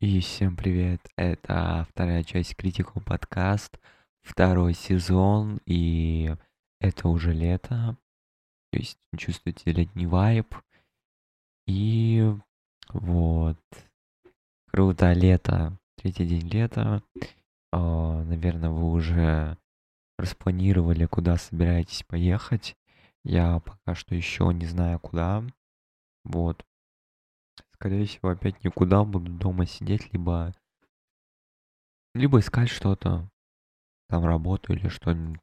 И всем привет! Это вторая часть Critical Podcast, второй сезон, и это уже лето, то есть чувствуете летний вайб. И вот, круто, лето, третий день лета. А, наверное, вы уже распланировали, куда собираетесь поехать. Я пока что еще не знаю, куда. Вот, скорее всего, опять никуда буду дома сидеть, либо... Либо искать что-то, там работу или что-нибудь.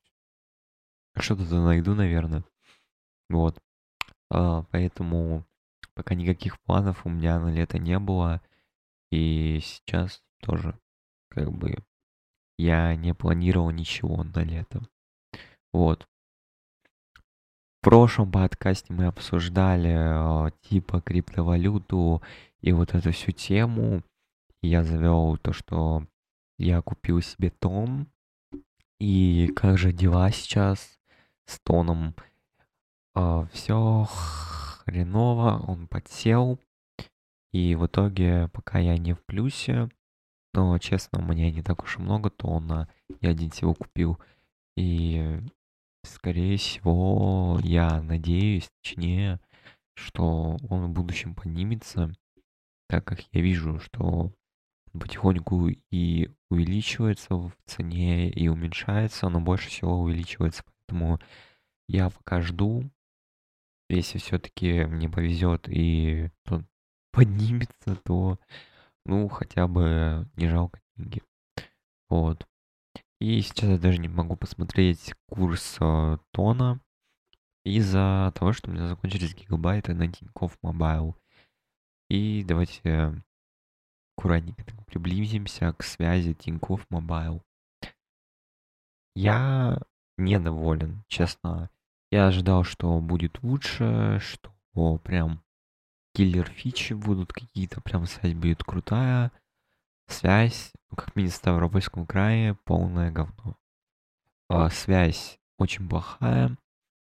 Что-то найду, наверное. Вот. А, поэтому пока никаких планов у меня на лето не было. И сейчас тоже, как бы, я не планировал ничего на лето. Вот прошлом подкасте мы обсуждали типа криптовалюту и вот эту всю тему. Я завел то, что я купил себе тон. И как же дела сейчас с тоном? Э, все хреново, он подсел. И в итоге, пока я не в плюсе, но, честно, у меня не так уж и много тона. Я один всего купил. И Скорее всего, я надеюсь, точнее, что он в будущем поднимется, так как я вижу, что потихоньку и увеличивается в цене, и уменьшается, но больше всего увеличивается. Поэтому я пока жду, если все-таки мне повезет и он поднимется, то ну хотя бы не жалко деньги. Вот. И сейчас я даже не могу посмотреть курс э, тона из-за того, что у меня закончились гигабайты на Тинькофф Мобайл. И давайте аккуратненько приблизимся к связи Тинькофф Мобайл. Я недоволен, честно. Я ожидал, что будет лучше, что прям киллер фичи будут какие-то, прям связь будет крутая связь, ну, как минимум в Ставропольском крае, полное говно. А, связь очень плохая.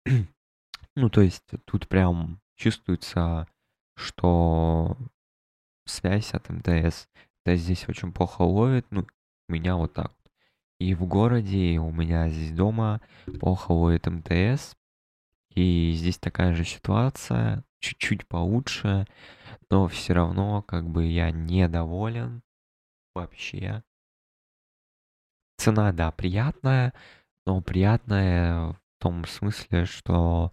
ну, то есть тут прям чувствуется, что связь от МТС. Да, здесь очень плохо ловит, ну, меня вот так вот. И в городе, и у меня здесь дома плохо ловит МТС. И здесь такая же ситуация, чуть-чуть получше, но все равно как бы я недоволен вообще. Цена, да, приятная, но приятная в том смысле, что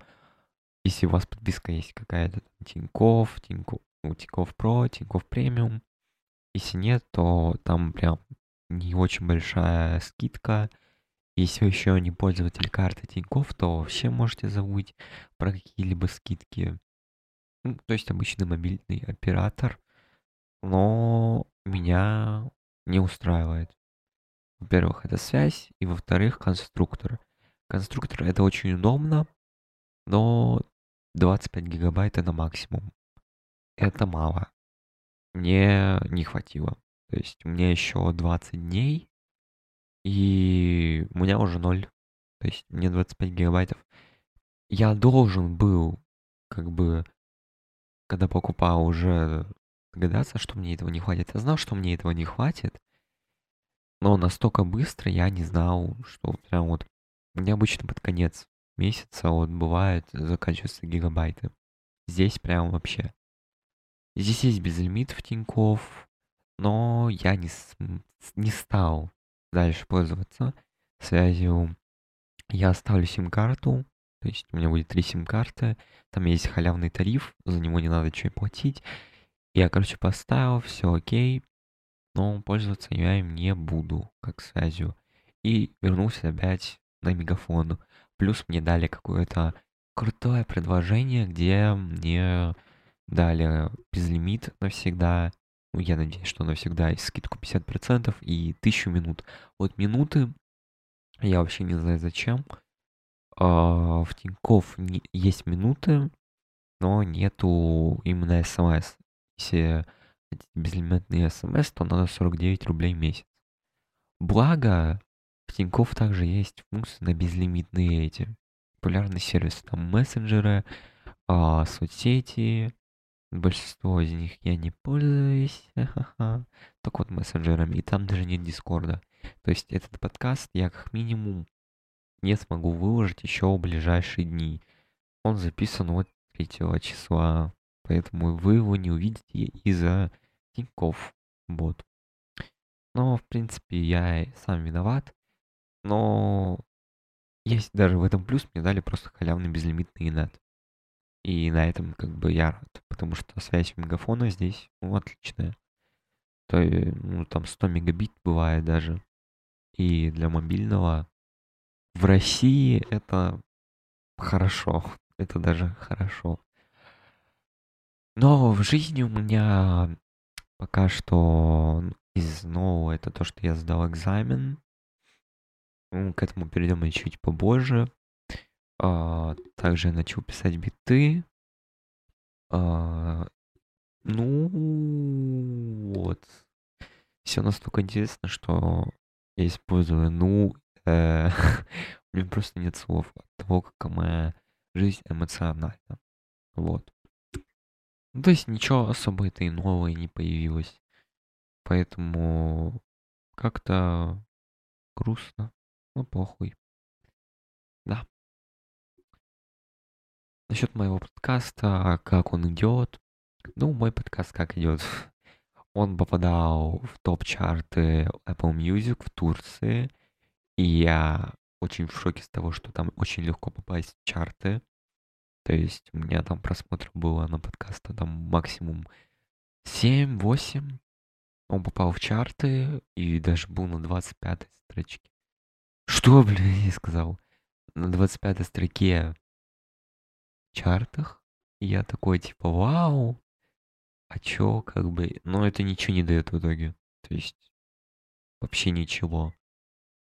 если у вас подписка есть какая-то Тинькофф, Тинькофф, ну, Тинькофф Про, Тинькофф Премиум, если нет, то там прям не очень большая скидка. Если еще не пользователь карты Тинькофф, то вообще можете забыть про какие-либо скидки. Ну, то есть обычный мобильный оператор. Но меня не устраивает. Во-первых, это связь, и во-вторых, конструктор. Конструктор это очень удобно, но 25 гигабайт это максимум. Это мало. Мне не хватило. То есть у меня еще 20 дней, и у меня уже ноль. То есть мне 25 гигабайтов. Я должен был, как бы, когда покупал, уже догадаться, что мне этого не хватит. Я знал, что мне этого не хватит, но настолько быстро я не знал, что прям вот... Меня обычно под конец месяца вот бывает заканчиваются гигабайты. Здесь прям вообще. Здесь есть безлимит в Тинькофф, но я не, не стал дальше пользоваться связью. Я оставлю сим-карту, то есть у меня будет три сим-карты, там есть халявный тариф, за него не надо ничего платить. Я, короче, поставил, все окей, но пользоваться я им не буду, как связью. И вернулся опять на мегафон. Плюс мне дали какое-то крутое предложение, где мне дали безлимит навсегда. Ну, я надеюсь, что навсегда и скидку 50% и 1000 минут. Вот минуты я вообще не знаю зачем. А, в Тинькофф есть минуты, но нету именно смс если безлимитный смс, то надо 49 рублей в месяц. Благо, в Тинькофф также есть функции на безлимитные эти популярные сервисы, там мессенджеры, а, соцсети, Большинство из них я не пользуюсь, только вот мессенджерами, и там даже нет Дискорда. То есть этот подкаст я как минимум не смогу выложить еще в ближайшие дни. Он записан вот 3 числа, поэтому вы его не увидите из-за Тинькофф. Вот. Но, в принципе, я сам виноват. Но есть даже в этом плюс, мне дали просто халявный безлимитный инет. И на этом как бы я рад, потому что связь мегафона здесь, ну, отличная. То ну, там 100 мегабит бывает даже. И для мобильного в России это хорошо. Это даже хорошо. Но в жизни у меня пока что из нового это то, что я сдал экзамен. К этому перейдем чуть попозже. А, также я начал писать биты. А, ну, вот. Все настолько интересно, что я использую ну, э, у меня просто нет слов от того, как моя жизнь эмоциональна. Вот. Ну, то есть ничего особо это и нового не появилось. Поэтому как-то грустно. Ну, похуй. Да. Насчет моего подкаста, как он идет. Ну, мой подкаст как идет. Он попадал в топ-чарты Apple Music в Турции. И я очень в шоке с того, что там очень легко попасть в чарты. То есть у меня там просмотров было на подкаста там максимум 7-8. Он попал в чарты и даже был на 25 строчке. Что, блин, я сказал? На 25 строке чартах. Я такой, типа, вау, а чё, как бы... Но это ничего не дает в итоге. То есть вообще ничего.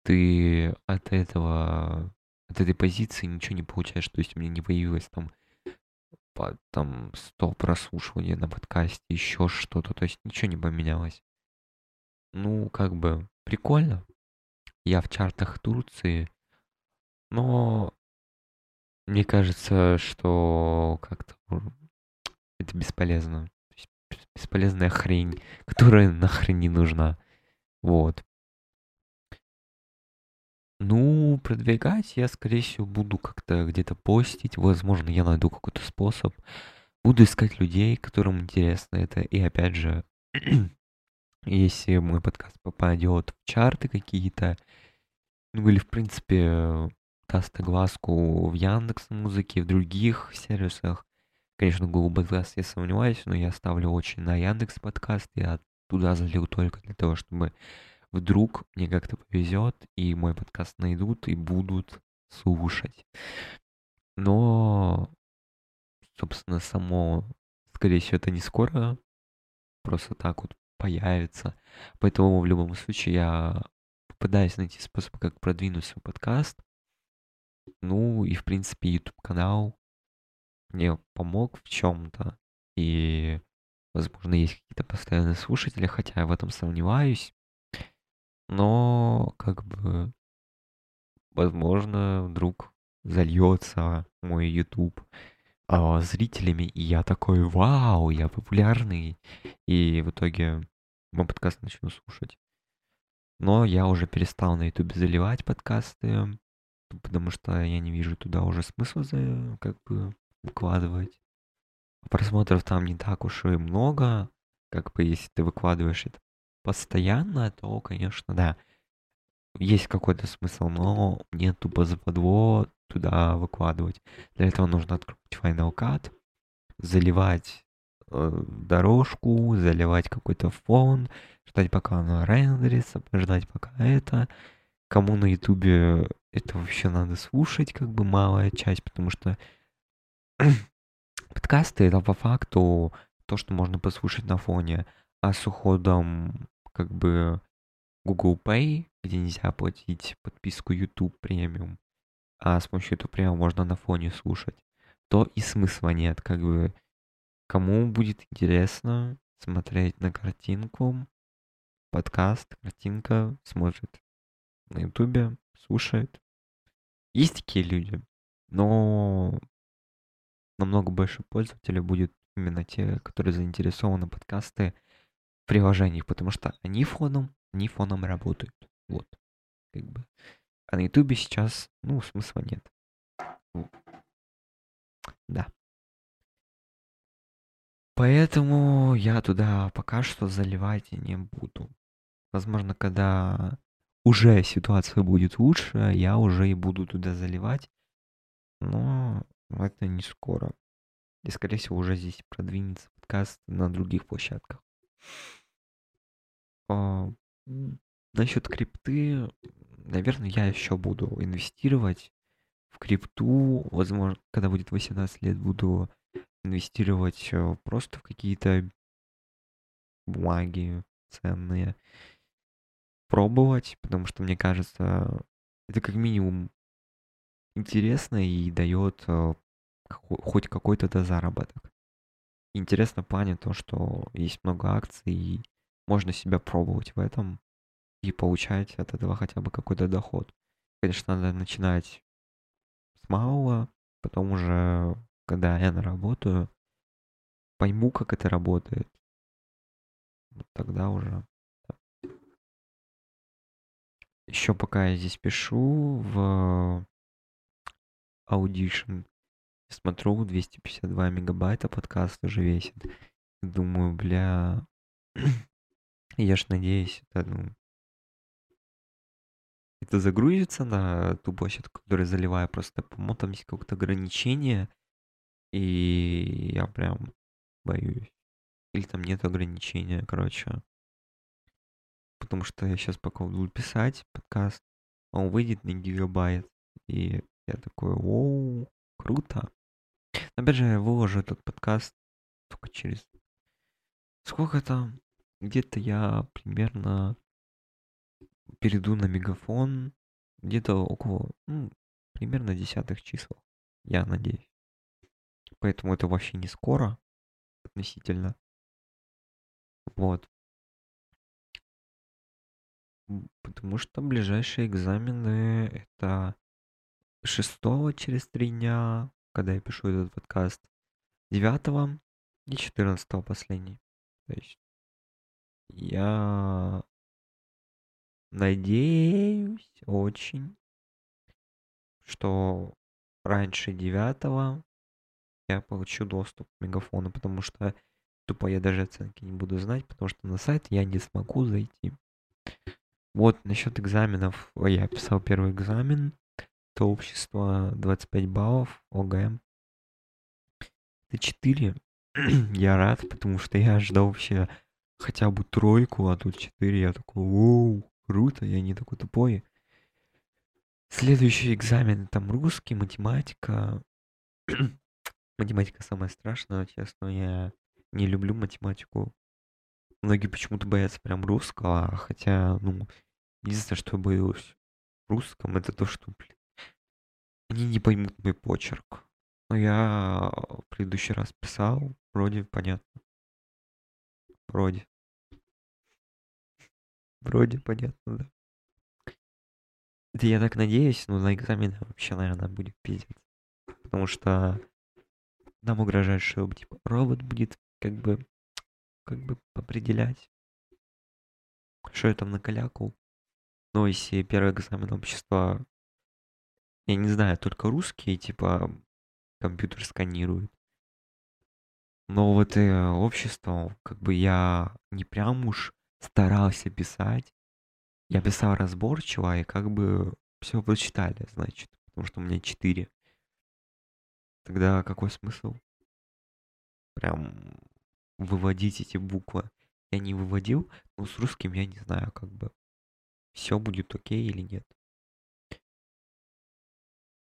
Ты от этого, от этой позиции ничего не получаешь. То есть у меня не появилось там по, там 100 прослушиваний на подкасте, еще что-то. То есть ничего не поменялось. Ну, как бы прикольно. Я в чартах Турции, но мне кажется, что как-то это бесполезно бесполезная хрень, которая нахрен не нужна. Вот. Ну, продвигать я, скорее всего, буду как-то где-то постить. Возможно, я найду какой-то способ. Буду искать людей, которым интересно это. И опять же, если мой подкаст попадет в чарты какие-то, ну или, в принципе, даст огласку в Яндекс музыке, в других сервисах, Конечно, Google Podcast я сомневаюсь, но я ставлю очень на Яндекс подкаст. Я туда залил только для того, чтобы вдруг мне как-то повезет, и мой подкаст найдут и будут слушать. Но, собственно, само, скорее всего, это не скоро просто так вот появится. Поэтому в любом случае я попытаюсь найти способ, как продвинуть свой подкаст. Ну и, в принципе, YouTube-канал мне помог в чем-то. И, возможно, есть какие-то постоянные слушатели, хотя я в этом сомневаюсь. Но, как бы, возможно, вдруг зальется мой YouTube а, зрителями, и я такой, вау, я популярный. И в итоге мой подкаст начну слушать. Но я уже перестал на YouTube заливать подкасты, потому что я не вижу туда уже смысла за, как бы, выкладывать. Просмотров там не так уж и много. Как бы если ты выкладываешь это постоянно, то, конечно, да, есть какой-то смысл, но мне тупо западло туда выкладывать. Для этого нужно открыть Final Cut, заливать э, дорожку, заливать какой-то фон, ждать пока оно рендерится, ждать пока это. Кому на ютубе это вообще надо слушать, как бы малая часть, потому что Подкасты это по факту то, что можно послушать на фоне, а с уходом как бы Google Pay, где нельзя платить подписку YouTube премиум, а с помощью этого премиум можно на фоне слушать, то и смысла нет, как бы кому будет интересно смотреть на картинку, подкаст, картинка, смотрит на ютубе, слушает. Есть такие люди, но намного больше пользователей будет именно те, которые заинтересованы подкасты приложениях, потому что они фоном, они фоном работают. Вот. Как бы. А на Ютубе сейчас, ну, смысла нет. Да. Поэтому я туда пока что заливать не буду. Возможно, когда уже ситуация будет лучше, я уже и буду туда заливать. Но это не скоро. И, скорее всего, уже здесь продвинется подкаст на других площадках. А, насчет крипты, наверное, я еще буду инвестировать в крипту. Возможно, когда будет 18 лет, буду инвестировать э, просто в какие-то бумаги ценные. Пробовать, потому что, мне кажется, это как минимум интересно и дает э, хоть какой-то заработок. Интересно в плане то, что есть много акций, и можно себя пробовать в этом и получать от этого хотя бы какой-то доход. Конечно, надо начинать с малого, потом уже, когда я наработаю, пойму, как это работает. Вот тогда уже. Еще пока я здесь пишу в Audition, смотрю, 252 мегабайта подкаст уже весит. Думаю, бля, я ж надеюсь, это, ну, это загрузится на ту площадку, которую заливаю, просто, по-моему, там есть какое-то ограничение, и я прям боюсь. Или там нет ограничения, короче. Потому что я сейчас пока буду писать подкаст, он выйдет на гигабайт, и я такой, оу, круто. Опять же, я выложу этот подкаст только через... Сколько там? Где-то я примерно перейду на мегафон. Где-то около, ну, примерно десятых чисел. Я надеюсь. Поэтому это вообще не скоро относительно. Вот. Потому что ближайшие экзамены это 6 через три дня, когда я пишу этот подкаст, 9 и 14 последний. То есть я надеюсь очень, что раньше 9 я получу доступ к мегафону, потому что тупо я даже оценки не буду знать, потому что на сайт я не смогу зайти. Вот насчет экзаменов. Я писал первый экзамен то общество 25 баллов, ОГЭ. Это 4. я рад, потому что я ждал вообще хотя бы тройку, а тут 4. Я такой, оу, круто, я не такой тупой. Следующий экзамен там русский, математика. математика самая страшная, честно, я не люблю математику. Многие почему-то боятся прям русского, хотя, ну, единственное, что я боюсь русском, это то, что, блин, они не поймут мой почерк. Но я в предыдущий раз писал, вроде понятно. Вроде. Вроде понятно, да. Это я так надеюсь, но на экзамене вообще, наверное, будет пиздец. Потому что нам угрожает, что типа робот будет как бы как бы определять, что я там накалякал. Но если первый экзамен общества я не знаю, только русские, типа, компьютер сканирует. Но вот э, общество, как бы я не прям уж старался писать. Я писал разборчиво, и как бы все прочитали, значит, потому что у меня четыре. Тогда какой смысл? Прям выводить эти буквы. Я не выводил, но с русским я не знаю, как бы все будет окей или нет.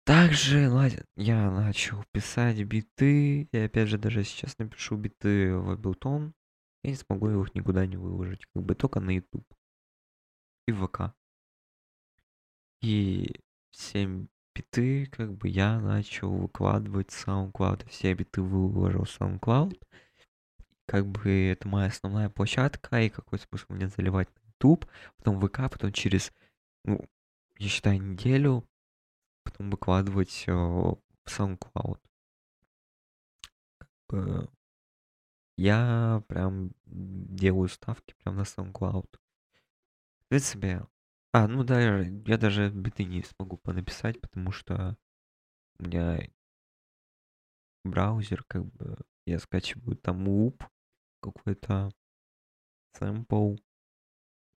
Также я начал писать биты, и опять же даже сейчас напишу биты в Ableton, я не смогу их никуда не выложить, как бы только на YouTube и в ВК. И все биты, как бы я начал выкладывать в SoundCloud, все биты выложил в SoundCloud. Как бы это моя основная площадка, и какой смысл мне заливать на YouTube, потом ВК, потом через, ну, я считаю, неделю потом выкладывать э, в SoundCloud. Я прям делаю ставки прям на SoundCloud. В принципе, а, ну да, я даже биты не смогу понаписать, потому что у меня браузер, как бы, я скачиваю там луп, какой-то сэмпл,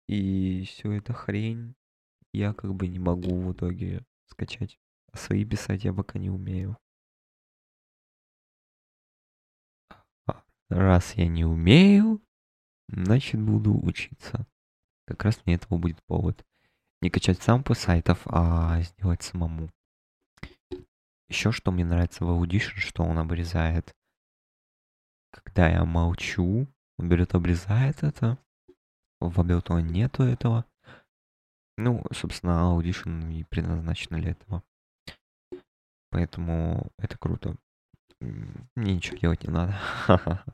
и все это хрень я как бы не могу в итоге скачать. Свои писать я пока не умею. А раз я не умею, значит буду учиться. Как раз мне этого будет повод. Не качать сам по сайтов, а сделать самому. Еще что мне нравится в Audition, что он обрезает. Когда я молчу, он берет, обрезает это. В Ableton нету этого. Ну, собственно, Audition и предназначен для этого. Поэтому это круто. Мне ничего делать не надо.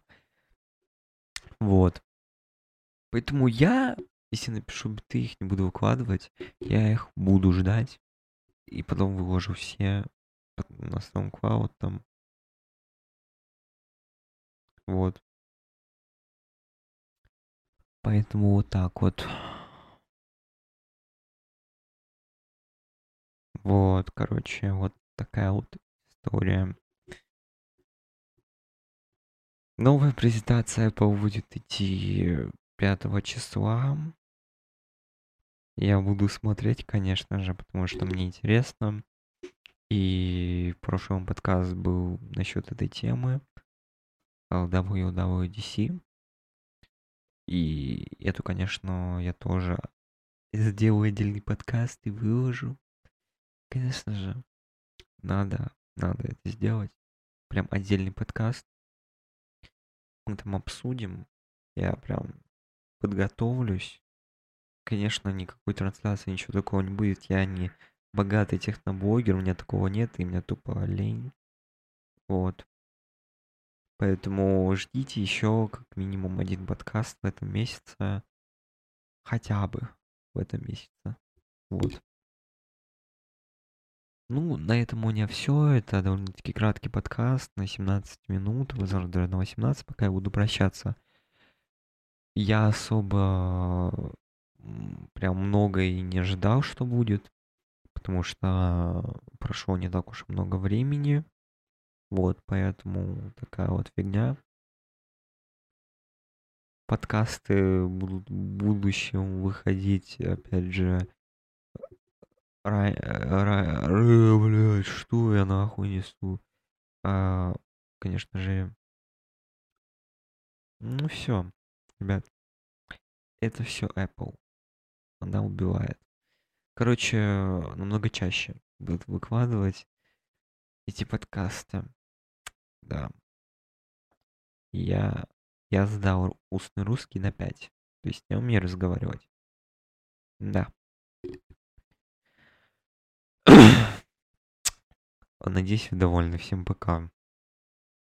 Вот. Поэтому я, если напишу биты, их не буду выкладывать, я их буду ждать. И потом выложу все на SoundCloud там. Вот. Поэтому вот так вот. Вот, короче, вот такая вот история. Новая презентация будет идти 5 числа. Я буду смотреть, конечно же, потому что мне интересно. И в прошлом подкаст был насчет этой темы. WWDC. И эту, конечно, я тоже сделаю отдельный подкаст и выложу. Конечно же, надо, надо это сделать. Прям отдельный подкаст. Мы там обсудим. Я прям подготовлюсь. Конечно, никакой трансляции, ничего такого не будет. Я не богатый техноблогер, у меня такого нет, и меня тупо лень. Вот. Поэтому ждите еще как минимум один подкаст в этом месяце. Хотя бы в этом месяце. Вот. Ну, на этом у меня все. Это довольно-таки краткий подкаст на 17 минут, возможно, даже на 18, пока я буду прощаться. Я особо прям много и не ожидал, что будет, потому что прошло не так уж много времени. Вот, поэтому такая вот фигня. Подкасты будут в будущем выходить, опять же, Рай, э, рай, рай, блядь, что я нахуй несу? А, конечно же. Ну все, ребят. Это все Apple. Она убивает. Короче, намного чаще будут выкладывать эти подкасты. Да. Я, я сдал устный русский на 5. То есть я умею разговаривать. Да. Надеюсь, вы довольны. Всем пока.